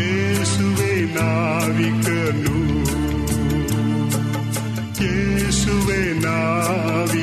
ಯೇಸುವೆ ನಾವಿಕನು ಯೇಸುವೆ ನಾವಿಕನು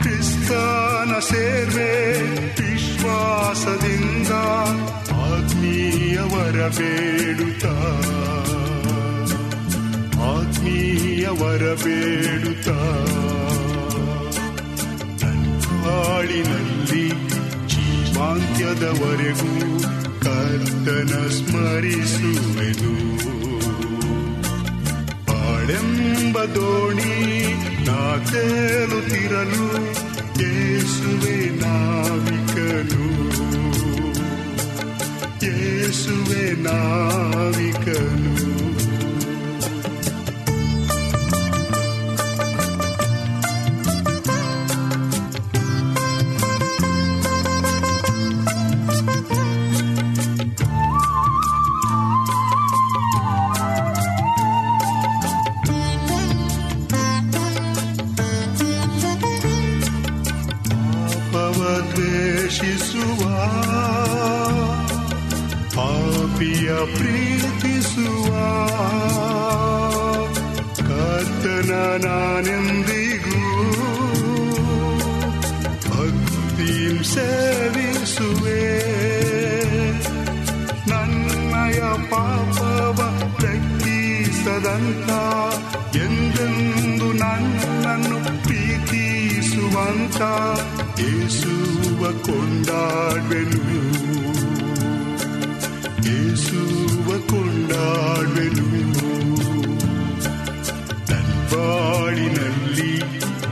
ಕ್ರಿಸ್ತನ ಸೇವೆ ವಿಶ್ವಾಸದಿಂದ ಆತ್ಮೀಯವರ ಬೇಡುತ್ತ. ಆತ್ಮೀಯವರ ಬೇಡುತ್ತ. ಹಾಳಿನಲ್ಲಿ ಜೀವಾಂತ್ಯದವರೆಗೂ ಕರ್ತನ ಸ್ಮರಿಸುವೆನು. ಬಾಳೆಂಬ ದೋಣಿ ನಾ ತೇಲುತ್ತಿರಲು ಯೇಸುವೆ ನಾವಿಕನು ಯೇಸುವೆ ನಾವಿಕನು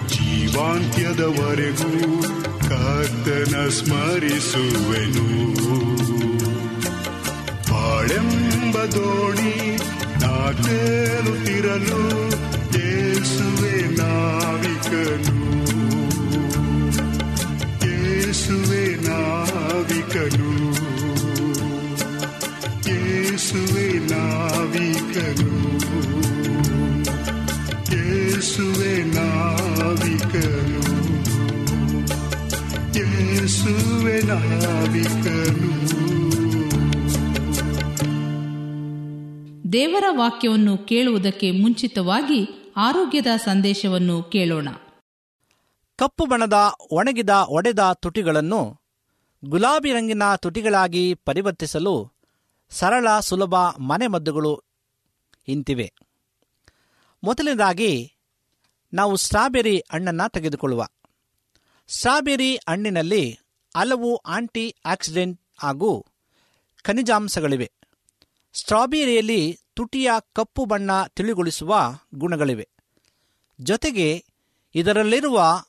ಜೀವಾಂತ್ಯದವರೆಗೂ ಕರ್ತನ ಸ್ಮರಿಸುವೆನು. ಬಾಳೆಂಬ ದೋಣಿ ನಾ ತೇಲುತ್ತಿರಲು ಯೇಸುವೆ ನಾವಿಕನು. ಯೇಸುವೆ ನಾವಿಕನು. ಯೇಸುವೆ ನಾವಿಕನು. ಯೇಸುವೆ ನಾವಿಕನು. ಯೇಸುವೆ ನಾವಿಕನು. ದೇವರ ವಾಕ್ಯವನ್ನು ಕೇಳುವುದಕ್ಕೆ ಮುಂಚಿತವಾಗಿ ಆರೋಗ್ಯದ ಸಂದೇಶವನ್ನು ಕೇಳೋಣ. ಕಪ್ಪು ಬಣ್ಣದ ಒಣಗಿದ, ಒಡೆದ ತುಟಿಗಳನ್ನು ಗುಲಾಬಿ ರಂಗಿನ ತುಟಿಗಳಾಗಿ ಪರಿವರ್ತಿಸಲು ಸರಳ, ಸುಲಭ ಮನೆಮದ್ದುಗಳು ಇಂತಿವೆ. ಮೊದಲನೇದಾಗಿ, ನಾವು ಸ್ಟ್ರಾಬೆರಿ ಹಣ್ಣನ್ನು ತೆಗೆದುಕೊಳ್ಳುವ. ಸ್ಟ್ರಾಬೆರಿ ಹಣ್ಣಿನಲ್ಲಿ ಹಲವು ಆಂಟಿ ಆಕ್ಸಿಡೆಂಟ್ ಹಾಗೂ ಖನಿಜಾಂಶಗಳಿವೆ. ಸ್ಟ್ರಾಬೆರಿಯಲ್ಲಿ ತುಟಿಯ ಕಪ್ಪು ಬಣ್ಣ ತಿಳಿಗೊಳಿಸುವ ಗುಣಗಳಿವೆ. ಜೊತೆಗೆ, ಇದರಲ್ಲಿರುವ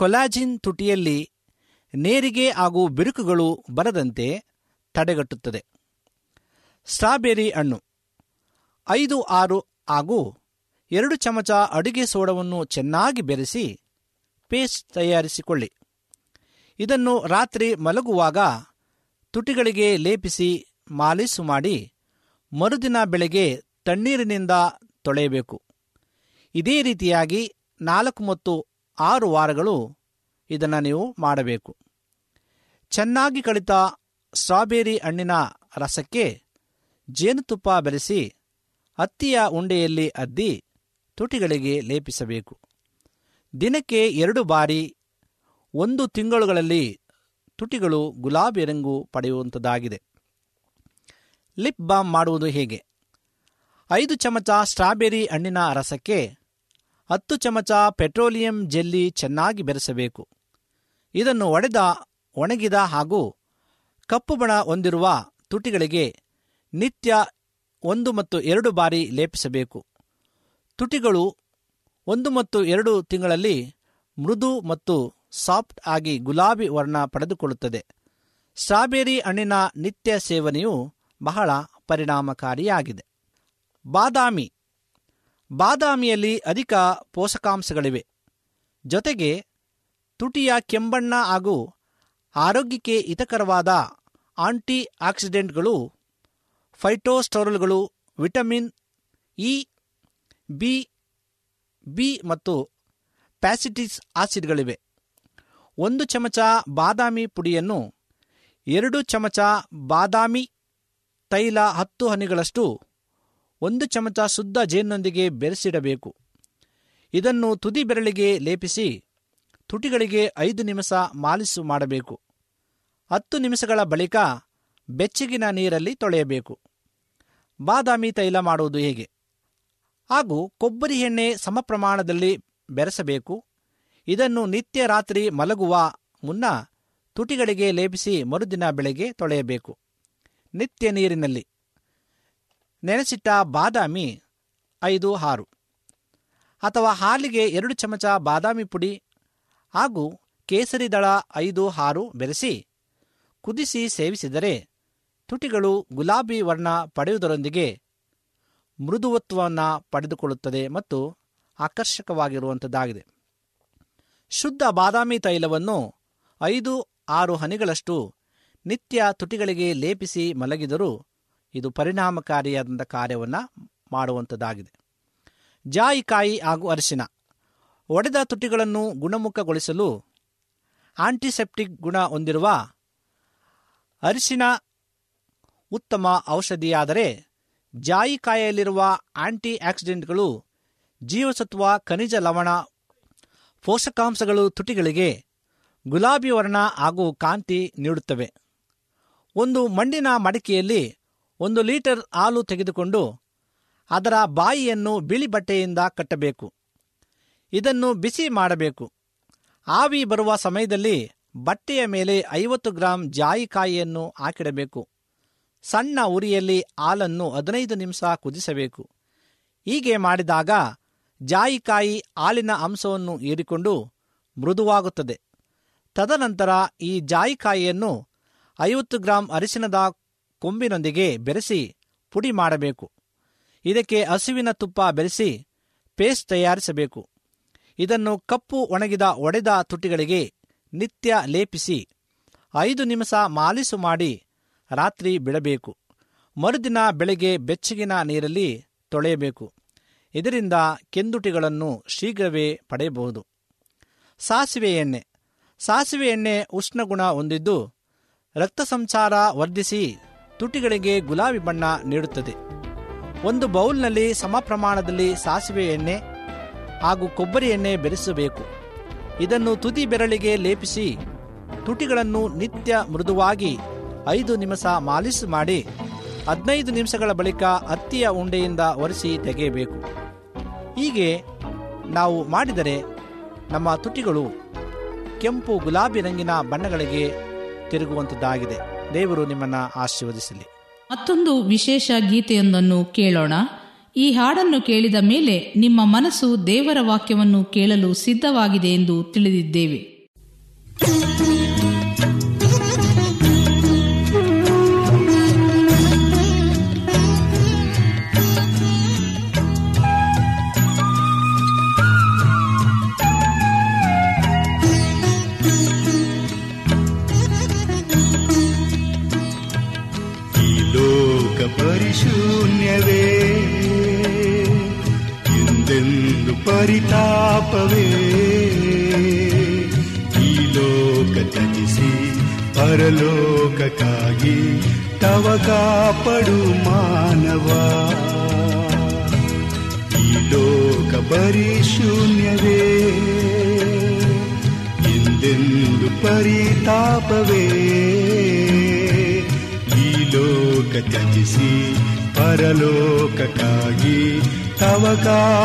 ಕೊಲಾಜಿನ್ ತುಟಿಯಲ್ಲಿ ನೇರಿಗೆ ಹಾಗೂ ಬಿರುಕುಗಳು ಬರದಂತೆ ತಡೆಗಟ್ಟುತ್ತದೆ. ಸ್ಟ್ರಾಬೆರಿ ಹಣ್ಣು ಐದು, ಆರು ಹಾಗೂ ಎರಡು ಚಮಚ ಅಡುಗೆ ಸೋಡವನ್ನು ಚೆನ್ನಾಗಿ ಬೆರೆಸಿ ಪೇಸ್ಟ್ ತಯಾರಿಸಿಕೊಳ್ಳಿ. ಇದನ್ನು ರಾತ್ರಿ ಮಲಗುವಾಗ ತುಟಿಗಳಿಗೆ ಲೇಪಿಸಿ ಮಾಲೀಸು ಮಾಡಿ ಮರುದಿನ ಬೆಳಗ್ಗೆ ತಣ್ಣೀರಿನಿಂದ ತೊಳೆಯಬೇಕು. ಇದೇ ರೀತಿಯಾಗಿ ನಾಲ್ಕು ಮತ್ತು ಆರು ವಾರಗಳು ಇದನ್ನು ನೀವು ಮಾಡಬೇಕು. ಚೆನ್ನಾಗಿ ಕಳಿತ ಸ್ಟ್ರಾಬೆರಿ ಹಣ್ಣಿನ ರಸಕ್ಕೆ ಜೇನುತುಪ್ಪ ಬೆರೆಸಿ ಹತ್ತಿಯ ಉಂಡೆಯಲ್ಲಿ ಅದ್ದಿ ತುಟಿಗಳಿಗೆ ಲೇಪಿಸಬೇಕು. ದಿನಕ್ಕೆ ಎರಡು ಬಾರಿ ಒಂದು ತಿಂಗಳುಗಳಲ್ಲಿ ತುಟಿಗಳು ಗುಲಾಬಿ ರಂಗು ಪಡೆಯುವಂಥದ್ದಾಗಿದೆ ಲಿಪ್ ಬಾಮ್ ಮಾಡುವುದು ಹೇಗೆ? ಐದು ಚಮಚ ಸ್ಟ್ರಾಬೆರಿ ಹಣ್ಣಿನ ರಸಕ್ಕೆ ಹತ್ತು ಚಮಚ ಪೆಟ್ರೋಲಿಯಂ ಜೆಲ್ಲಿ ಚೆನ್ನಾಗಿ ಬೆರೆಸಬೇಕು. ಇದನ್ನು ಒಡೆದ, ಒಣಗಿದ ಹಾಗೂ ಕಪ್ಪು ಬಣ ಹೊಂದಿರುವ ತುಟಿಗಳಿಗೆ ನಿತ್ಯ ಒಂದು ಮತ್ತು ಎರಡು ಬಾರಿ ಲೇಪಿಸಬೇಕು. ತುಟಿಗಳು ಒಂದು ಮತ್ತು ಎರಡು ತಿಂಗಳಲ್ಲಿ ಮೃದು ಮತ್ತು ಸಾಫ್ಟ್ ಆಗಿ ಗುಲಾಬಿ ವರ್ಣ ಪಡೆದುಕೊಳ್ಳುತ್ತದೆ. ಸ್ಟ್ರಾಬೆರಿ ಹಣ್ಣಿನ ನಿತ್ಯ ಸೇವನೆಯು ಬಹಳ ಪರಿಣಾಮಕಾರಿಯಾಗಿದೆ. ಬಾದಾಮಿ ಬಾದಾಮಿಯಲ್ಲಿ ಅಧಿಕ ಪೋಷಕಾಂಶಗಳಿವೆ. ಜೊತೆಗೆ ತುಟಿಯ ಕೆಂಬಣ್ಣ ಹಾಗೂ ಆರೋಗ್ಯಕ್ಕೆ ಹಿತಕರವಾದ ಆಂಟಿ ಆಕ್ಸಿಡೆಂಟ್ಗಳು ಫೈಟೋಸ್ಟೋರಲ್ಗಳು, ವಿಟಮಿನ್ ಇ, ಬಿ ಬಿ ಮತ್ತು ಪ್ಯಾಸಿಟಿಸ್ ಆಸಿಡ್ಗಳಿವೆ. ಒಂದು ಚಮಚ ಬಾದಾಮಿ ಪುಡಿಯನ್ನು ಎರಡು ಚಮಚ ಬಾದಾಮಿ ತೈಲ ಹತ್ತು ಹನಿಗಳಷ್ಟು ಒಂದು ಚಮಚ ಶುದ್ಧ ಜೇನಿನೊಂದಿಗೆ ಬೆರೆಸಿಡಬೇಕು. ಇದನ್ನು ತುದಿ ಬೆರಳಿಗೆ ಲೇಪಿಸಿ ತುಟಿಗಳಿಗೆ ಐದು ನಿಮಿಷ ಮಾಲಿಸು ಮಾಡಬೇಕು. ಹತ್ತು ನಿಮಿಷಗಳ ಬಳಿಕ ಬೆಚ್ಚಗಿನ ನೀರಲ್ಲಿ ತೊಳೆಯಬೇಕು. ಬಾದಾಮಿ ತೈಲ ಮಾಡುವುದು ಹೇಗೆ? ಹಾಗೂ ಕೊಬ್ಬರಿ ಎಣ್ಣೆ ಸಮ ಪ್ರಮಾಣದಲ್ಲಿ ಬೆರೆಸಬೇಕು. ಇದನ್ನು ನಿತ್ಯ ರಾತ್ರಿ ಮಲಗುವ ಮುನ್ನ ತುಟಿಗಳಿಗೆ ಲೇಪಿಸಿ ಮರುದಿನ ಬೆಳಗ್ಗೆ ತೊಳೆಯಬೇಕು. ನಿತ್ಯ ನೀರಿನಲ್ಲಿ. ನೆನೆಸಿಟ್ಟ ಬಾದಾಮಿ ಐದು ಆರು. ಅಥವಾ ಹಾಲಿಗೆ ಎರಡು ಚಮಚ ಬಾದಾಮಿ ಪುಡಿ ಹಾಗೂ ಕೇಸರಿ ದಳ ಐದು ಆರು ಬೆರೆಸಿ ಕುದಿಸಿ ಸೇವಿಸಿದರೆ ತುಟಿಗಳು ಗುಲಾಬಿ ವರ್ಣ ಪಡೆಯುವುದರೊಂದಿಗೆ ಮೃದುವತ್ವವನ್ನು ಪಡೆದುಕೊಳ್ಳುತ್ತದೆ ಮತ್ತು ಆಕರ್ಷಕವಾಗಿರುವಂಥದ್ದಾಗಿದೆ. ಶುದ್ಧ ಬಾದಾಮಿ ತೈಲವನ್ನು ಐದು ಆರು ಹನಿಗಳಷ್ಟು ನಿತ್ಯ ತುಟಿಗಳಿಗೆ ಲೇಪಿಸಿ ಮಲಗಿದರೂ ಇದು ಪರಿಣಾಮಕಾರಿಯಾದಂಥ ಕಾರ್ಯವನ್ನು ಮಾಡುವಂಥದ್ದಾಗಿದೆ. ಜಾಯಿಕಾಯಿ ಹಾಗೂ ಅರಿಶಿನ. ಒಡೆದ ತುಟಿಗಳನ್ನು ಗುಣಮುಖಗೊಳಿಸಲು ಆಂಟಿಸೆಪ್ಟಿಕ್ ಗುಣ ಹೊಂದಿರುವ ಅರಿಶಿನ ಉತ್ತಮ ಔಷಧಿಯಾದರೆ ಜಾಯಿಕಾಯಿಯಲ್ಲಿರುವ ಆಂಟಿ ಆಕ್ಸಿಡೆಂಟ್ಗಳು ಜೀವಸತ್ವ, ಖನಿಜ ಲವಣ, ಪೋಷಕಾಂಶಗಳು ತುಟಿಗಳಿಗೆ ಗುಲಾಬಿ ವರ್ಣ ಹಾಗೂ ಕಾಂತಿ ನೀಡುತ್ತವೆ. ಒಂದು ಮಣ್ಣಿನ ಮಡಿಕೆಯಲ್ಲಿ ಒಂದು ಲೀಟರ್ ಹಾಲು ತೆಗೆದುಕೊಂಡು ಅದರ ಬಾಯಿಯನ್ನು ಬಿಳಿ ಬಟ್ಟೆಯಿಂದ ಕಟ್ಟಬೇಕು. ಇದನ್ನು ಬಿಸಿ ಮಾಡಬೇಕು. ಆವಿ ಬರುವ ಸಮಯದಲ್ಲಿ ಬಟ್ಟೆಯ ಮೇಲೆ ಐವತ್ತು ಗ್ರಾಂ ಜಾಯಿಕಾಯಿಯನ್ನು ಹಾಕಿಡಬೇಕು. ಸಣ್ಣ ಉರಿಯಲ್ಲಿ ಹಾಲನ್ನು ಹದಿನೈದು ನಿಮಿಷ ಕುದಿಸಬೇಕು. ಹೀಗೆ ಮಾಡಿದಾಗ ಜಾಯಿಕಾಯಿ ಹಾಲಿನ ಅಂಶವನ್ನು ಹೀರಿಕೊಂಡು ಮೃದುವಾಗುತ್ತದೆ. ತದನಂತರ ಈ ಜಾಯಿಕಾಯಿಯನ್ನು ಐವತ್ತು ಗ್ರಾಂ ಅರಿಶಿನದ ಕೊಂಬಿನೊಂದಿಗೆ ಬೆರೆಸಿ ಪುಡಿ ಮಾಡಬೇಕು. ಇದಕ್ಕೆ ಹಸುವಿನ ತುಪ್ಪ ಬೆರೆಸಿ ಪೇಸ್ಟ್ ತಯಾರಿಸಬೇಕು. ಇದನ್ನು ಕಪ್ಪು ಒಣಗಿದ ಒಡೆದ ತುಟಿಗಳಿಗೆ ನಿತ್ಯ ಲೇಪಿಸಿ ಐದು ನಿಮಿಷ ಮಾಲಿಸು ಮಾಡಿ ರಾತ್ರಿ ಬಿಡಬೇಕು. ಮರುದಿನ ಬೆಳಗ್ಗೆ ಬೆಚ್ಚಗಿನ ನೀರಲ್ಲಿ ತೊಳೆಯಬೇಕು. ಇದರಿಂದ ಕೆಂದುಟಿಗಳನ್ನು ಶೀಘ್ರವೇ ಪಡೆಯಬಹುದು. ಸಾಸಿವೆ ಎಣ್ಣೆ. ಸಾಸಿವೆ ಎಣ್ಣೆ ಉಷ್ಣಗುಣ ಹೊಂದಿದ್ದು ರಕ್ತ ಸಂಚಾರ ವರ್ಧಿಸಿ ತುಟಿಗಳಿಗೆ ಗುಲಾಬಿ ಬಣ್ಣ ನೀಡುತ್ತದೆ. ಒಂದು ಬೌಲ್ನಲ್ಲಿ ಸಮ ಪ್ರಮಾಣದಲ್ಲಿ ಸಾಸಿವೆ ಎಣ್ಣೆ ಹಾಗೂ ಕೊಬ್ಬರಿ ಎಣ್ಣೆ ಬೆರೆಸಬೇಕು. ಇದನ್ನು ತುದಿ ಬೆರಳಿಗೆ ಲೇಪಿಸಿ ತುಟಿಗಳನ್ನು ನಿತ್ಯ ಮೃದುವಾಗಿ ಐದು ನಿಮಿಷ ಮಾಲಿಶ್ ಮಾಡಿ ಹದಿನೈದು ನಿಮಿಷಗಳ ಬಳಿಕ ಹತ್ತಿಯ ಉಂಡೆಯಿಂದ ಒರೆಸಿ ತೆಗೆಯಬೇಕು. ಹೀಗೆ ನಾವು ಮಾಡಿದರೆ ನಮ್ಮ ತುಟಿಗಳು ಕೆಂಪು ಗುಲಾಬಿ ರಂಗಿನ ಬಣ್ಣಗಳಿಗೆ ತಿರುಗುವಂಥದ್ದಾಗಿದೆ ದೇವರು ನಿಮ್ಮನ್ನ ಆಶೀರ್ವದಿಸಲಿ. ಮತ್ತೊಂದು ವಿಶೇಷ ಗೀತೆಯೊಂದನ್ನು ಕೇಳೋಣ. ಈ ಹಾಡನ್ನು ಕೇಳಿದ ಮೇಲೆ ನಿಮ್ಮ ಮನಸ್ಸು ದೇವರ ವಾಕ್ಯವನ್ನು ಕೇಳಲು ಸಿದ್ಧವಾಗಿದೆ ಎಂದು ತಿಳಿದಿದ್ದೇವೆ.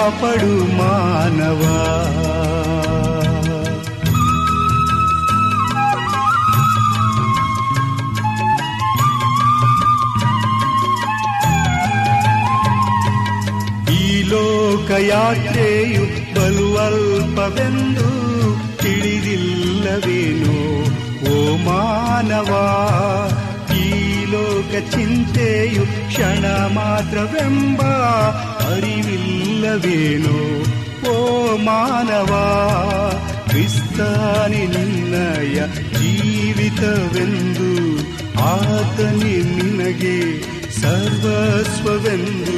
ಕಾಪಡು ಮಾನವ ಈ ಲೋಕ ಯಾತ್ರೆಯು ಬಲುವಲ್ಪವೆಂದು ತಿಳಿದಿಲ್ಲವೇನೋ ಓ ಮಾನವ ಈ ಲೋಕ ಚಿಂತೆಯು ಕ್ಷಣ ಮಾತ್ರವೆಂಬ ಅರಿವಿಲ್ಲವೇನೋ ಓ ಮಾನವ ಕ್ರಿಸ್ತಾನಿನ್ನಯ ಜೀವಿತವೆಂದು ಆತನಿ ನಿನಗೆ ಸರ್ವಸ್ವವೆಂದು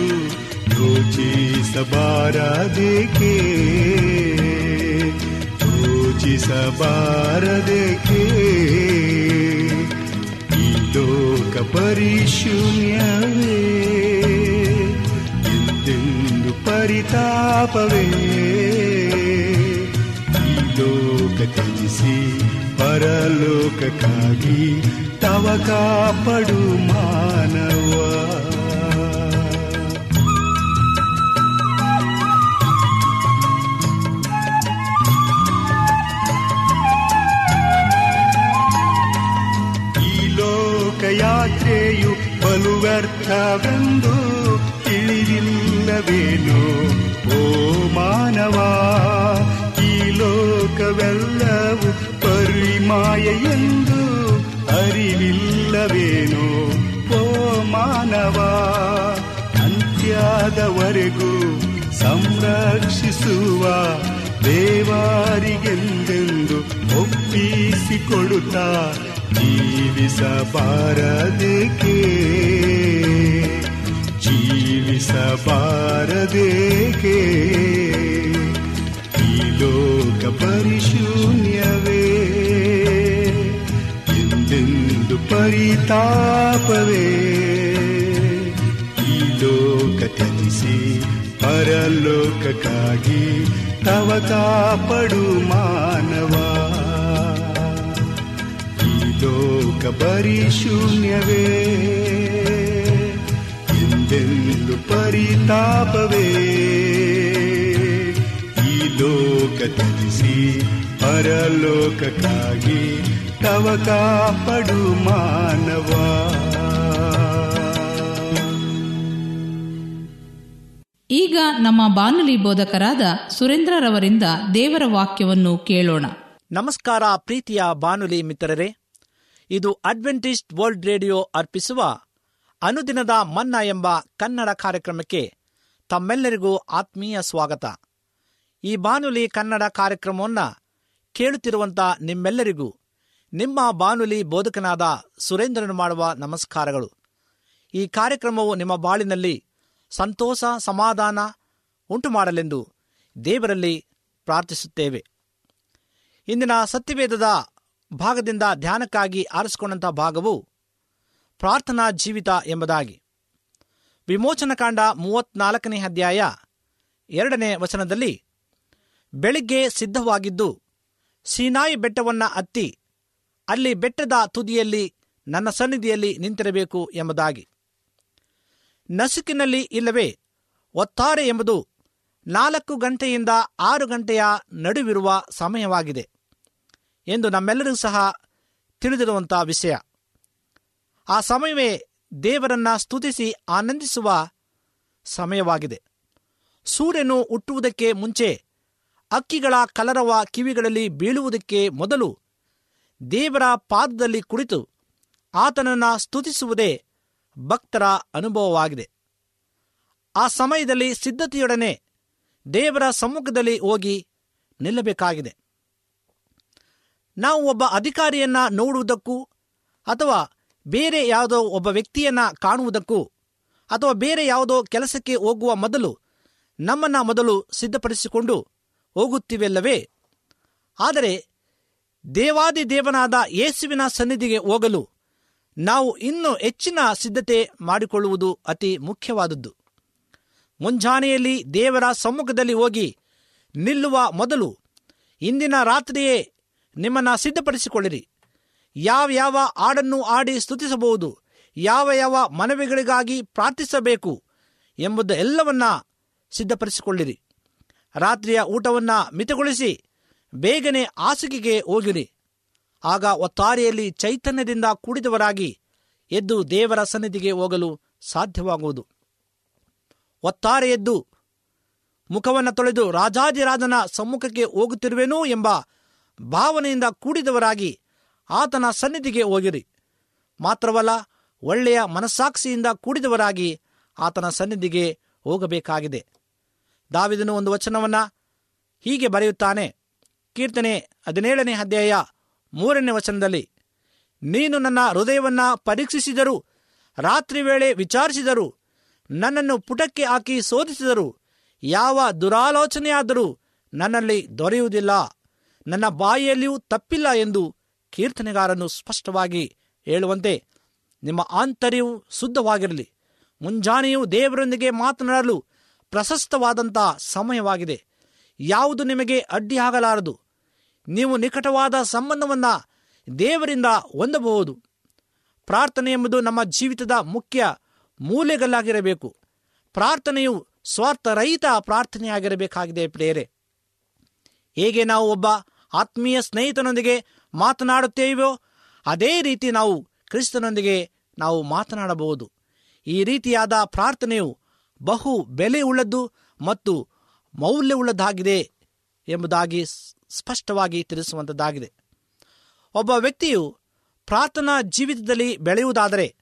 ಯೋಚಿಸಬಾರದೇಕೆ? ಯೋಚಿಸಬಾರದೇಕೆ? ಈ ಲೋಕ ಪರಿಶೂನ್ಯವೇ? ಪರಿತಾಪವೇ. ಈ ಲೋಕ ತ್ಯಜಿಸಿ ಪರಲೋಕಕ್ಕಾಗಿ ತವ ಕಾಪಡು ಮಾನವ. ಈ ಲೋಕ ಯಾತ್ರೆಯು ಬಲು ವ್ಯರ್ಥವೆಂದು ತಿಳಿದಿಲ್ಲವೇನೋ ಓ ಮಾನವ, ಈ ಲೋಕವೆಲ್ಲವೂ ಪರಿಮಾಯ ಎಂದು ಅರಿವಿಲ್ಲವೇನು? ಓ ಮಾನವ, ಅಂತ್ಯದವರೆಗೂ ಸಂರಕ್ಷಿಸುವ ದೇವಾರಿಗೆಂದೆಂದು ಒಪ್ಪಿಸಿಕೊಡುತ್ತಾ ಜೀವಿಸಬಾರದೇಕೆ? ಜೀವಿಸಬಾರದೇಕೆ? ಈ ಲೋಕ ಪರಿಶೂನ್ಯವೇ? ಎಂದೆಂದು ಪರಿತಾಪವೇ? ಈ ಲೋಕ ತ್ಯಜಿಸಿ ಪರಲೋಕಕ್ಕಾಗಿ ತವ ಕಾಪಡು ಮಾನವ. ಈ ಲೋಕ ಪರಿಶೂನ್ಯವೇ? ಪರಿತಾಪವೇ. ಈ ಲೋಕ ತ್ಯಜಿಸಿ ಪರಲೋಕಕ್ಕಾಗಿ ತವ ಕಾಪಡು ಮಾನವ. ಈಗ ನಮ್ಮ ಬಾನುಲಿ ಬೋಧಕರಾದ ಸುರೇಂದ್ರರವರಿಂದ ದೇವರ ವಾಕ್ಯವನ್ನು ಕೇಳೋಣ. ನಮಸ್ಕಾರ ಪ್ರೀತಿಯ ಬಾನುಲಿ ಮಿತ್ರರೇ. ಇದು ಅಡ್ವೆಂಟಿಸ್ಟ್ ವರ್ಲ್ಡ್ ರೇಡಿಯೋ ಅರ್ಪಿಸುವ ಅನುದಿನದ ಮನ್ನ ಎಂಬ ಕನ್ನಡ ಕಾರ್ಯಕ್ರಮಕ್ಕೆ ತಮ್ಮೆಲ್ಲರಿಗೂ ಆತ್ಮೀಯ ಸ್ವಾಗತ. ಈ ಬಾನುಲಿ ಕನ್ನಡ ಕಾರ್ಯಕ್ರಮವನ್ನು ಕೇಳುತ್ತಿರುವಂಥ ನಿಮ್ಮೆಲ್ಲರಿಗೂ ನಿಮ್ಮ ಬಾನುಲಿ ಬೋಧಕನಾದ ಸುರೇಂದ್ರನು ಮಾಡುವ ನಮಸ್ಕಾರಗಳು. ಈ ಕಾರ್ಯಕ್ರಮವು ನಿಮ್ಮ ಬಾಳಿನಲ್ಲಿ ಸಂತೋಷ, ಸಮಾಧಾನ ಉಂಟು ಮಾಡಲೆಂದು ದೇವರಲ್ಲಿ ಪ್ರಾರ್ಥಿಸುತ್ತೇವೆ. ಇಂದಿನ ಸತ್ಯವೇದದ ಭಾಗದಿಂದ ಧ್ಯಾನಕ್ಕಾಗಿ ಆರಿಸಿಕೊಂಡಂಥ ಭಾಗವು ಪ್ರಾರ್ಥನಾ ಜೀವಿತ ಎಂಬುದಾಗಿ. ವಿಮೋಚನಕಾಂಡ ಮೂವತ್ನಾಲ್ಕನೇ ಅಧ್ಯಾಯ ಎರಡನೇ ವಚನದಲ್ಲಿ, ಬೆಳಿಗ್ಗೆ ಸಿದ್ಧವಾಗಿದ್ದು, ಸೀನಾಯಿ ಬೆಟ್ಟವನ್ನು ಹತ್ತಿ ಅಲ್ಲಿ ಬೆಟ್ಟದ ತುದಿಯಲ್ಲಿ, ನನ್ನ ಸನ್ನಿಧಿಯಲ್ಲಿ ನಿಂತಿರಬೇಕು ಎಂಬುದಾಗಿ. ನಸುಕಿನಲ್ಲಿ ಇಲ್ಲವೇ, ಒತ್ತಾರೆ ಎಂಬುದು ನಾಲ್ಕು ಗಂಟೆಯಿಂದ ಆರು ಗಂಟೆಯ ನಡುವಿರುವ ಸಮಯವಾಗಿದೆ ಎಂದು ನಮ್ಮೆಲ್ಲರಿಗೂ ಸಹ ತಿಳಿದಿರುವಂಥ ವಿಷಯ. ಆ ಸಮಯವೇ ದೇವರನ್ನ ಸ್ತುತಿಸಿ ಆನಂದಿಸುವ ಸಮಯವಾಗಿದೆ. ಸೂರ್ಯನು ಹುಟ್ಟುವುದಕ್ಕೆ ಮುಂಚೆ ಅಕ್ಕಿಗಳ ಕಲರವ ಕಿವಿಗಳಲ್ಲಿ ಬೀಳುವುದಕ್ಕೆ ಮೊದಲು ದೇವರ ಪಾದದಲ್ಲಿ ಕುಳಿತು ಆತನನ್ನು ಸ್ತುತಿಸುವುದೇ ಭಕ್ತರ ಅನುಭವವಾಗಿದೆ. ಆ ಸಮಯದಲ್ಲಿ ಸಿದ್ಧತೆಯೊಡನೆ ದೇವರ ಸಮ್ಮುಖದಲ್ಲಿ ಹೋಗಿ ನಿಲ್ಲಬೇಕಾಗಿದೆ. ನಾವು ಒಬ್ಬ ಅಧಿಕಾರಿಯನ್ನ ನೋಡುವುದಕ್ಕೂ ಅಥವಾ ಬೇರೆ ಯಾವುದೋ ಒಬ್ಬ ವ್ಯಕ್ತಿಯನ್ನ ಕಾಣುವುದಕ್ಕೂ ಅಥವಾ ಬೇರೆ ಯಾವುದೋ ಕೆಲಸಕ್ಕೆ ಹೋಗುವ ಮೊದಲು ನಮ್ಮನ್ನ ಮೊದಲು ಸಿದ್ಧಪಡಿಸಿಕೊಂಡು ಹೋಗುತ್ತಿವೆಲ್ಲವೇ? ಆದರೆ ದೇವಾದಿ ದೇವನಾದ ಯೇಸುವಿನ ಸನ್ನಿಧಿಗೆ ಹೋಗಲು ನಾವು ಇನ್ನೂ ಹೆಚ್ಚಿನ ಸಿದ್ಧತೆ ಮಾಡಿಕೊಳ್ಳುವುದು ಅತಿ ಮುಖ್ಯವಾದದ್ದು. ಮುಂಜಾನೆಯಲ್ಲಿ ದೇವರ ಸಮ್ಮುಖದಲ್ಲಿ ಹೋಗಿ ನಿಲ್ಲುವ ಮೊದಲು ಇಂದಿನ ರಾತ್ರಿಯೇ ನಿಮ್ಮನ್ನು ಸಿದ್ಧಪಡಿಸಿಕೊಳ್ಳಿರಿ. ಯಾವ ಯಾವ ಹಾಡನ್ನು ಆಡಿ ಸ್ತುತಿಸಬಹುದು, ಯಾವ ಯಾವ ಮನವಿಗಳಿಗಾಗಿ ಪ್ರಾರ್ಥಿಸಬೇಕು ಎಂಬುದು ಎಲ್ಲವನ್ನ ಸಿದ್ಧಪಡಿಸಿಕೊಳ್ಳಿರಿ. ರಾತ್ರಿಯ ಊಟವನ್ನು ಮಿತಗೊಳಿಸಿ ಬೇಗನೆ ಹಾಸಿಗೆಗೆ ಹೋಗಿರಿ. ಆಗ ಒತ್ತಾರೆಯಲ್ಲಿ ಚೈತನ್ಯದಿಂದ ಕೂಡಿದವರಾಗಿ ಎದ್ದು ದೇವರ ಸನ್ನಿಧಿಗೆ ಹೋಗಲು ಸಾಧ್ಯವಾಗುವುದು. ಒತ್ತಾರೆ ಎದ್ದು ಮುಖವನ್ನು ತೊಳೆದು ರಾಜಾದಿರಾಜನ ಸಮ್ಮುಖಕ್ಕೆ ಹೋಗುತ್ತಿರುವೆನೋ ಎಂಬ ಭಾವನೆಯಿಂದ ಕೂಡಿದವರಾಗಿ ಆತನ ಸನ್ನಿಧಿಗೆ ಹೋಗಿರಿ. ಮಾತ್ರವಲ್ಲ, ಒಳ್ಳೆಯ ಮನಸ್ಸಾಕ್ಷಿಯಿಂದ ಕೂಡಿದವರಾಗಿ ಆತನ ಸನ್ನಿಧಿಗೆ ಹೋಗಬೇಕಾಗಿದೆ. ದಾವಿದನು ಒಂದು ವಚನವನ್ನು ಹೀಗೆ ಬರೆಯುತ್ತಾನೆ. ಕೀರ್ತನೆ ಹದಿನೇಳನೇ ಅಧ್ಯಾಯ ಮೂರನೇ ವಚನದಲ್ಲಿ, ನೀನು ನನ್ನ ಹೃದಯವನ್ನ ಪರೀಕ್ಷಿಸಿದರು, ರಾತ್ರಿ ವೇಳೆ ವಿಚಾರಿಸಿದರು, ನನ್ನನ್ನು ಪುಟಕ್ಕೆ ಹಾಕಿ ಶೋಧಿಸಿದರು, ಯಾವ ದುರಾಲೋಚನೆಯಾದರೂ ನನ್ನಲ್ಲಿ ದೊರೆಯುವುದಿಲ್ಲ. ನನ್ನ ಬಾಯಿಯಲ್ಲಿಯೂ ತಪ್ಪಿಲ್ಲ ಎಂದು ಕೀರ್ತನೆಗಾರನು ಸ್ಪಷ್ಟವಾಗಿ ಹೇಳುವಂತೆ, ನಿಮ್ಮ ಆಂತರ್ಯವು ಶುದ್ಧವಾಗಿರಲಿ. ಮುಂಜಾನೆಯು ದೇವರೊಂದಿಗೆ ಮಾತನಾಡಲು ಪ್ರಶಸ್ತವಾದಂಥ ಸಮಯವಾಗಿದೆ. ಯಾವುದು ನಿಮಗೆ ಅಡ್ಡಿಯಾಗಲಾರದು? ನೀವು ನಿಕಟವಾದ ಸಂಬಂಧವನ್ನು ದೇವರಿಂದ ಹೊಂದಬಹುದು. ಪ್ರಾರ್ಥನೆ ಎಂಬುದು ನಮ್ಮ ಜೀವಿತದ ಮುಖ್ಯ ಮೂಲೆಗಲ್ಲಾಗಿರಬೇಕು. ಪ್ರಾರ್ಥನೆಯು ಸ್ವಾರ್ಥರಹಿತ ಪ್ರಾರ್ಥನೆಯಾಗಿರಬೇಕಾಗಿದೆ ಪ್ರೇರೆ ಹೇಗೆ ನಾವು ಒಬ್ಬ ಆತ್ಮೀಯ ಸ್ನೇಹಿತನೊಂದಿಗೆ ಮಾತನಾಡುತ್ತೇವೆಯೋ? ಅದೇ ರೀತಿ ನಾವು ಕ್ರಿಸ್ತನೊಂದಿಗೆ ನಾವು ಮಾತನಾಡಬಹುದು. ಈ ರೀತಿಯಾದ ಪ್ರಾರ್ಥನೆಯು ಬಹು ಬೆಲೆ ಉಳ್ಳದ್ದು ಮತ್ತು ಮೌಲ್ಯವುಳ್ಳದ್ದಾಗಿದೆ ಎಂಬುದಾಗಿ ಸ್ಪಷ್ಟವಾಗಿ ತಿಳಿಸುವಂಥದ್ದಾಗಿದೆ ಒಬ್ಬ ವ್ಯಕ್ತಿಯು ಪ್ರಾರ್ಥನಾ ಜೀವಿತದಲ್ಲಿ ಬೆಳೆಯುವುದಾದರೆ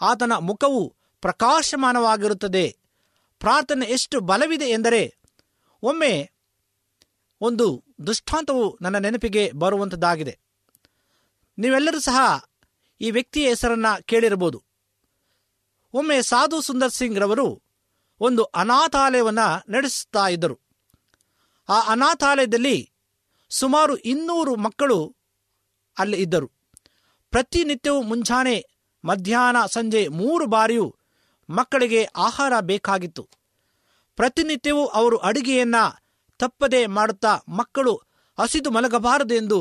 ಆತನ ಮುಖವು ಪ್ರಕಾಶಮಾನವಾಗಿರುತ್ತದೆ. ಪ್ರಾರ್ಥನೆ ಎಷ್ಟು ಬಲವಿದೆ ಎಂದರೆ ಒಮ್ಮೆ ಒಂದು ದೃಷ್ಟಾಂತವು ನನ್ನ ನೆನಪಿಗೆ ಬರುವಂಥದ್ದಾಗಿದೆ ನೀವೆಲ್ಲರೂ ಸಹ ಈ ವ್ಯಕ್ತಿಯ ಹೆಸರನ್ನ ಕೇಳಿರಬಹುದು. ಒಮ್ಮೆ ಸಾಧು ಸುಂದರ್ ಸಿಂಗ್ ರವರು ಒಂದು ಅನಾಥಾಲಯವನ್ನು ನಡೆಸುತ್ತಾ ಇದ್ದರು. ಆ ಅನಾಥಾಲಯದಲ್ಲಿ ಸುಮಾರು ಇನ್ನೂರು ಮಕ್ಕಳು ಅಲ್ಲಿ ಇದ್ದರು. ಪ್ರತಿನಿತ್ಯವೂ ಮುಂಜಾನೆ ಮಧ್ಯಾಹ್ನ ಸಂಜೆ ಮೂರು ಬಾರಿಯೂ ಮಕ್ಕಳಿಗೆ ಆಹಾರ ಬೇಕಾಗಿತ್ತು. ಪ್ರತಿನಿತ್ಯವೂ ಅವರು ಅಡುಗೆಯನ್ನ ತಪ್ಪದೆ ಮಾಡುತ್ತಾ ಮಕ್ಕಳು ಹಸಿದು ಮಲಗಬಾರದು ಎಂದು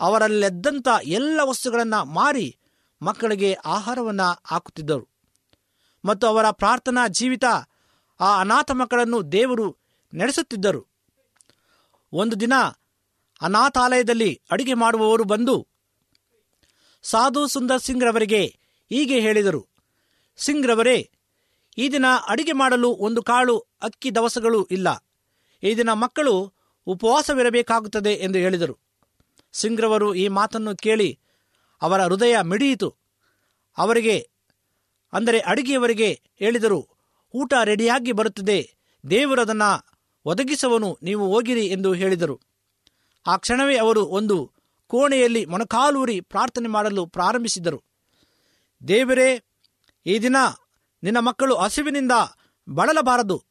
ಅವರಲ್ಲೆದ್ದಂಥ ಎಲ್ಲ ವಸ್ತುಗಳನ್ನು ಮಾರಿ ಮಕ್ಕಳಿಗೆ ಆಹಾರವನ್ನು ಹಾಕುತ್ತಿದ್ದರು. ಮತ್ತು ಅವರ ಪ್ರಾರ್ಥನಾ ಜೀವಿತ ಆ ಅನಾಥ ಮಕ್ಕಳನ್ನು ದೇವರು ನಡೆಸುತ್ತಿದ್ದರು. ಒಂದು ದಿನ ಅನಾಥಾಲಯದಲ್ಲಿ ಅಡಿಗೆ ಮಾಡುವವರು ಬಂದು ಸಾಧು ಸುಂದರ್ ಸಿಂಗ್ ರವರಿಗೆ ಹೀಗೆ ಹೇಳಿದರು. ಸಿಂಗ್ ರವರೇ, ಈ ದಿನ ಅಡಿಗೆ ಮಾಡಲು ಒಂದು ಕಾಳು ಅಕ್ಕಿ ದವಸಗಳು ಇಲ್ಲ. ಈ ದಿನ ಮಕ್ಕಳು ಉಪವಾಸವಿರಬೇಕಾಗುತ್ತದೆ ಎಂದು ಹೇಳಿದರು. ಸಿಂಗ್ರವರು ಈ ಮಾತನ್ನು ಕೇಳಿ ಅವರ ಹೃದಯ ಮಿಡಿಯಿತು. ಅವರಿಗೆ, ಅಂದರೆ ಅಡಿಗೆಯವರಿಗೆ ಹೇಳಿದರು, ಊಟ ರೆಡಿಯಾಗಿ ಬರುತ್ತದೆ, ದೇವರು ಅದನ್ನು ಒದಗಿಸುವನು ನೀವು ಹೋಗಿರಿ ಎಂದು ಹೇಳಿದರು. ಆ ಕ್ಷಣವೇ ಅವರು ಒಂದು ಕೋಣೆಯಲ್ಲಿ ಮೊಣಕಾಲೂರಿ ಪ್ರಾರ್ಥನೆ ಮಾಡಲು ಪ್ರಾರಂಭಿಸಿದರು. ದೇವರೇ, ಈ ದಿನ ನಿನ್ನ ಮಕ್ಕಳು ಹಸಿವಿನಿಂದ ಬಳಲಬಾರದು.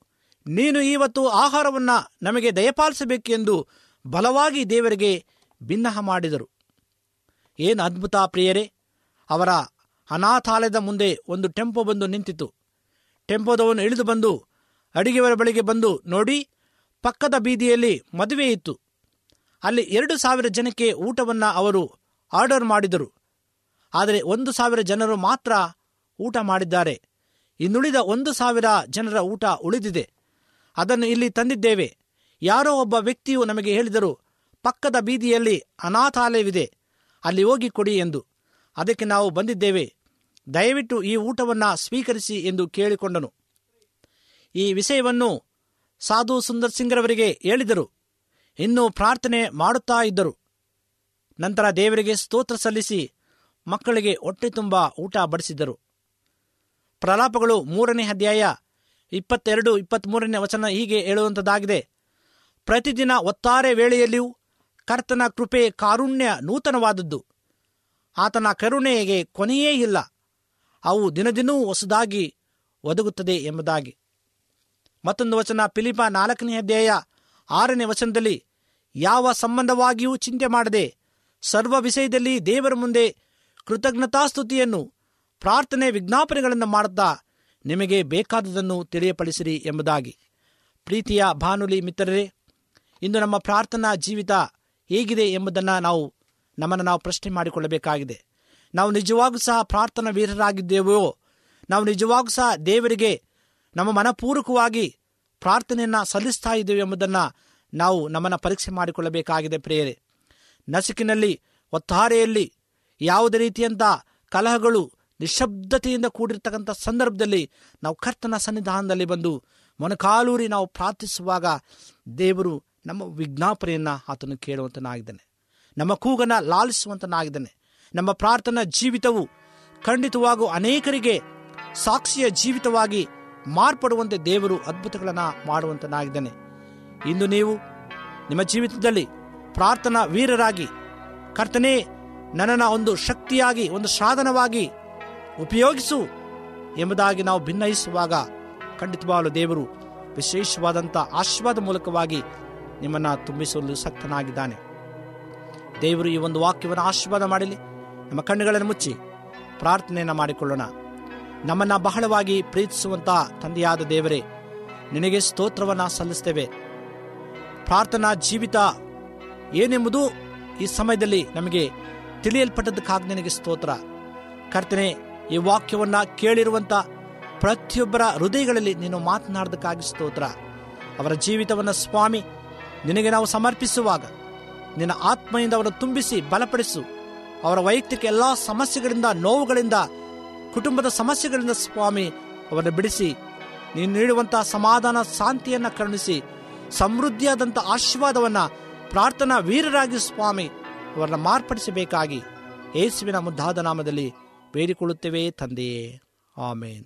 ನೀನು ಇವತ್ತು ಆಹಾರವನ್ನು ನಮಗೆ ದಯಪಾಲಿಸಬೇಕೆಂದು ಬಲವಾಗಿ ದೇವರಿಗೆ ಭಿನ್ನಹ ಮಾಡಿದರು. ಏನು ಅದ್ಭುತ ಪ್ರಿಯರೇ, ಅವರ ಅನಾಥಾಲಯದ ಮುಂದೆ ಒಂದು ಟೆಂಪೋ ಬಂದು ನಿಂತಿತು. ಟೆಂಪೋದವನು ಇಳಿದು ಬಂದು ಅಡಿಗೆವರ ಬಳಿಗೆ ಬಂದು ನೋಡಿ, ಪಕ್ಕದ ಬೀದಿಯಲ್ಲಿ ಮದುವೆ ಇತ್ತು. ಅಲ್ಲಿ ಎರಡು ಸಾವಿರ ಜನಕ್ಕೆ ಊಟವನ್ನು ಅವರು ಆರ್ಡರ್ ಮಾಡಿದರು. ಆದರೆ ಒಂದು ಸಾವಿರ ಜನರು ಮಾತ್ರ ಊಟ ಮಾಡಿದ್ದಾರೆ. ಇನ್ನುಳಿದ ಒಂದು ಸಾವಿರ ಜನರ ಊಟ ಉಳಿದಿದೆ. ಅದನ್ನು ಇಲ್ಲಿ ತಂದಿದ್ದೇವೆ. ಯಾರೋ ಒಬ್ಬ ವ್ಯಕ್ತಿಯು ನಮಗೆ ಹೇಳಿದರು, ಪಕ್ಕದ ಬೀದಿಯಲ್ಲಿ ಅನಾಥಾಲಯವಿದೆ, ಅಲ್ಲಿ ಹೋಗಿ ಕೊಡಿ ಎಂದು. ಅದಕ್ಕೆ ನಾವು ಬಂದಿದ್ದೇವೆ. ದಯವಿಟ್ಟು ಈ ಊಟವನ್ನು ಸ್ವೀಕರಿಸಿ ಎಂದು ಕೇಳಿಕೊಂಡನು. ಈ ವಿಷಯವನ್ನು ಸಾಧು ಸುಂದರ್ ಸಿಂಗ್ರವರಿಗೆ ಹೇಳಿದರು. ಇನ್ನೂ ಪ್ರಾರ್ಥನೆ ಮಾಡುತ್ತಾ ಇದ್ದರು. ನಂತರ ದೇವರಿಗೆ ಸ್ತೋತ್ರ ಸಲ್ಲಿಸಿ ಮಕ್ಕಳಿಗೆ ಹೊಟ್ಟೆ ತುಂಬ ಊಟ ಬಡಿಸಿದರು. ಪ್ರಲಾಪಗಳು ಮೂರನೇ ಅಧ್ಯಾಯ ಇಪ್ಪತ್ತೆರಡು ಇಪ್ಪತ್ತ್ಮೂರನೇ ವಚನ ಹೀಗೆ ಹೇಳುವಂಥದ್ದಾಗಿದೆ ಪ್ರತಿದಿನ ಒತ್ತಾರೆ ವೇಳೆಯಲ್ಲಿಯೂ ಕರ್ತನ ಕೃಪೆ ಕಾರುಣ್ಯ ನೂತನವಾದದ್ದು. ಆತನ ಕರುಣೆಗೆ ಕೊನೆಯೇ ಇಲ್ಲ. ಅವು ದಿನದಿನೂ ಹೊಸದಾಗಿ ಒದಗುತ್ತದೆ ಎಂಬುದಾಗಿ. ಮತ್ತೊಂದು ವಚನ ಪಿಲಿಪ ನಾಲ್ಕನೇ ಅಧ್ಯಾಯ ಆರನೇ ವಚನದಲ್ಲಿ, ಯಾವ ಸಂಬಂಧವಾಗಿಯೂ ಚಿಂತೆ ಮಾಡದೆ ಸರ್ವ ವಿಷಯದಲ್ಲಿ ದೇವರ ಮುಂದೆ ಕೃತಜ್ಞತಾಸ್ತುತಿಯನ್ನು ಪ್ರಾರ್ಥನೆ ವಿಜ್ಞಾಪನೆಗಳನ್ನು ಮಾಡುತ್ತಾ ನಿಮಗೆ ಬೇಕಾದುದನ್ನು ತಿಳಿಯಪಡಿಸಿರಿ ಎಂಬುದಾಗಿ. ಪ್ರೀತಿಯ ಭಾನುಲಿ ಮಿತ್ರರೇ, ಇಂದು ನಮ್ಮ ಪ್ರಾರ್ಥನಾ ಜೀವಿತ ಹೇಗಿದೆ ಎಂಬುದನ್ನು ನಾವು, ನಮ್ಮನ್ನು ನಾವು ಪ್ರಶ್ನೆ ಮಾಡಿಕೊಳ್ಳಬೇಕಾಗಿದೆ. ನಾವು ನಿಜವಾಗೂ ಸಹ ಪ್ರಾರ್ಥನಾ ವೀರರಾಗಿದ್ದೇವೆಯೋ, ನಾವು ನಿಜವಾಗೂ ಸಹ ದೇವರಿಗೆ ನಮ್ಮ ಮನಪೂರ್ವಕವಾಗಿ ಪ್ರಾರ್ಥನೆಯನ್ನು ಸಲ್ಲಿಸ್ತಾ ಇದ್ದೇವೆ ಎಂಬುದನ್ನು ನಾವು ನಮ್ಮನ್ನು ಪರೀಕ್ಷೆ ಮಾಡಿಕೊಳ್ಳಬೇಕಾಗಿದೆ ಪ್ರೇರೆ ನಸುಕಿನಲ್ಲಿ, ಒತ್ತಾರೆಯಲ್ಲಿ ಯಾವುದೇ ರೀತಿಯಂಥ ಕಲಹಗಳು ನಿಶಬ್ದತೆಯಿಂದ ಕೂಡಿರ್ತಕ್ಕಂಥ ಸಂದರ್ಭದಲ್ಲಿ ನಾವು ಕರ್ತನ ಸನ್ನಿಧಾನದಲ್ಲಿ ಬಂದು ಮೊನಕಾಲೂರಿ ನಾವು ಪ್ರಾರ್ಥಿಸುವಾಗ ದೇವರು ನಮ್ಮ ವಿಜ್ಞಾಪನೆಯನ್ನು ಆತನು ಕೇಳುವಂತನಾಗಿದ್ದಾನೆ. ನಮ್ಮ ಕೂಗನ್ನು ಲಾಲಿಸುವಂತನಾಗಿದ್ದಾನೆ. ನಮ್ಮ ಪ್ರಾರ್ಥನಾ ಜೀವಿತವು ಖಂಡಿತವಾಗೂ ಅನೇಕರಿಗೆ ಸಾಕ್ಷಿಯ ಜೀವಿತವಾಗಿ ಮಾರ್ಪಡುವಂತೆ ದೇವರು ಅದ್ಭುತಗಳನ್ನು ಮಾಡುವಂತನಾಗಿದ್ದಾನೆ. ಇಂದು ನೀವು ನಿಮ್ಮ ಜೀವಿತದಲ್ಲಿ ಪ್ರಾರ್ಥನಾ ವೀರರಾಗಿ ಕರ್ತನೇ ನನ್ನನ್ನು ಒಂದು ಶಕ್ತಿಯಾಗಿ, ಒಂದು ಸಾಧನವಾಗಿ ಉಪಯೋಗಿಸು ಎಂಬುದಾಗಿ ನಾವು ಭಿನ್ನಯಿಸುವಾಗ ಖಂಡಿತವಾಗಲು ದೇವರು ವಿಶೇಷವಾದಂಥ ಆಶೀರ್ವಾದ ಮೂಲಕವಾಗಿ ನಿಮ್ಮನ್ನು ತುಂಬಿಸಲು ಸಕ್ತನಾಗಿದ್ದಾನೆ. ದೇವರು ಈ ಒಂದು ವಾಕ್ಯವನ್ನು ಆಶೀರ್ವಾದ ಮಾಡಲಿ. ನಮ್ಮ ಕಣ್ಣುಗಳನ್ನು ಮುಚ್ಚಿ ಪ್ರಾರ್ಥನೆಯನ್ನು ಮಾಡಿಕೊಳ್ಳೋಣ. ನಮ್ಮನ್ನು ಬಹಳವಾಗಿ ಪ್ರೀತಿಸುವಂಥ ತಂದೆಯಾದ ದೇವರೇ, ನಿನಗೆ ಸ್ತೋತ್ರವನ್ನು ಸಲ್ಲಿಸ್ತೇವೆ. ಪ್ರಾರ್ಥನಾ ಜೀವಿತ ಏನೆಂಬುದು ಈ ಸಮಯದಲ್ಲಿ ನಮಗೆ ತಿಳಿಯಲ್ಪಟ್ಟದಕ್ಕಾಗಿ ನಿನಗೆ ಸ್ತೋತ್ರ. ಕರ್ತನೆ ಈ ವಾಕ್ಯವನ್ನು ಕೇಳಿರುವಂಥ ಪ್ರತಿಯೊಬ್ಬರ ಹೃದಯಗಳಲ್ಲಿ ನೀನು ಮಾತನಾಡೋದಕ್ಕಾಗಿ ಸ್ತೋತ್ರ. ಅವರ ಜೀವಿತವನ್ನು ಸ್ವಾಮಿ, ನಿನಗೆ ನಾವು ಸಮರ್ಪಿಸುವಾಗ ನಿನ್ನ ಆತ್ಮೆಯಿಂದ ಅವರನ್ನು ತುಂಬಿಸಿ ಬಲಪಡಿಸು. ಅವರ ವೈಯಕ್ತಿಕ ಎಲ್ಲ ಸಮಸ್ಯೆಗಳಿಂದ, ನೋವುಗಳಿಂದ, ಕುಟುಂಬದ ಸಮಸ್ಯೆಗಳಿಂದ ಸ್ವಾಮಿ ಅವರನ್ನು ಬಿಡಿಸಿ, ನೀನು ನೀಡುವಂಥ ಸಮಾಧಾನ, ಶಾಂತಿಯನ್ನು ಕರುಣಿಸಿ ಸಮೃದ್ಧಿಯಾದಂಥ ಆಶೀರ್ವಾದವನ್ನು ಪ್ರಾರ್ಥನಾ ವೀರರಾಗಿ ಸ್ವಾಮಿ ಅವರನ್ನು ಮಾರ್ಪಡಿಸಬೇಕಾಗಿ ಯೇಸುವಿನ ಮುದ್ದಾದ ನಾಮದಲ್ಲಿ ಬೇಡಿಕೊಳ್ಳುತ್ತೇವೆ ತಂದೆಯೇ. ಆಮೇನ್.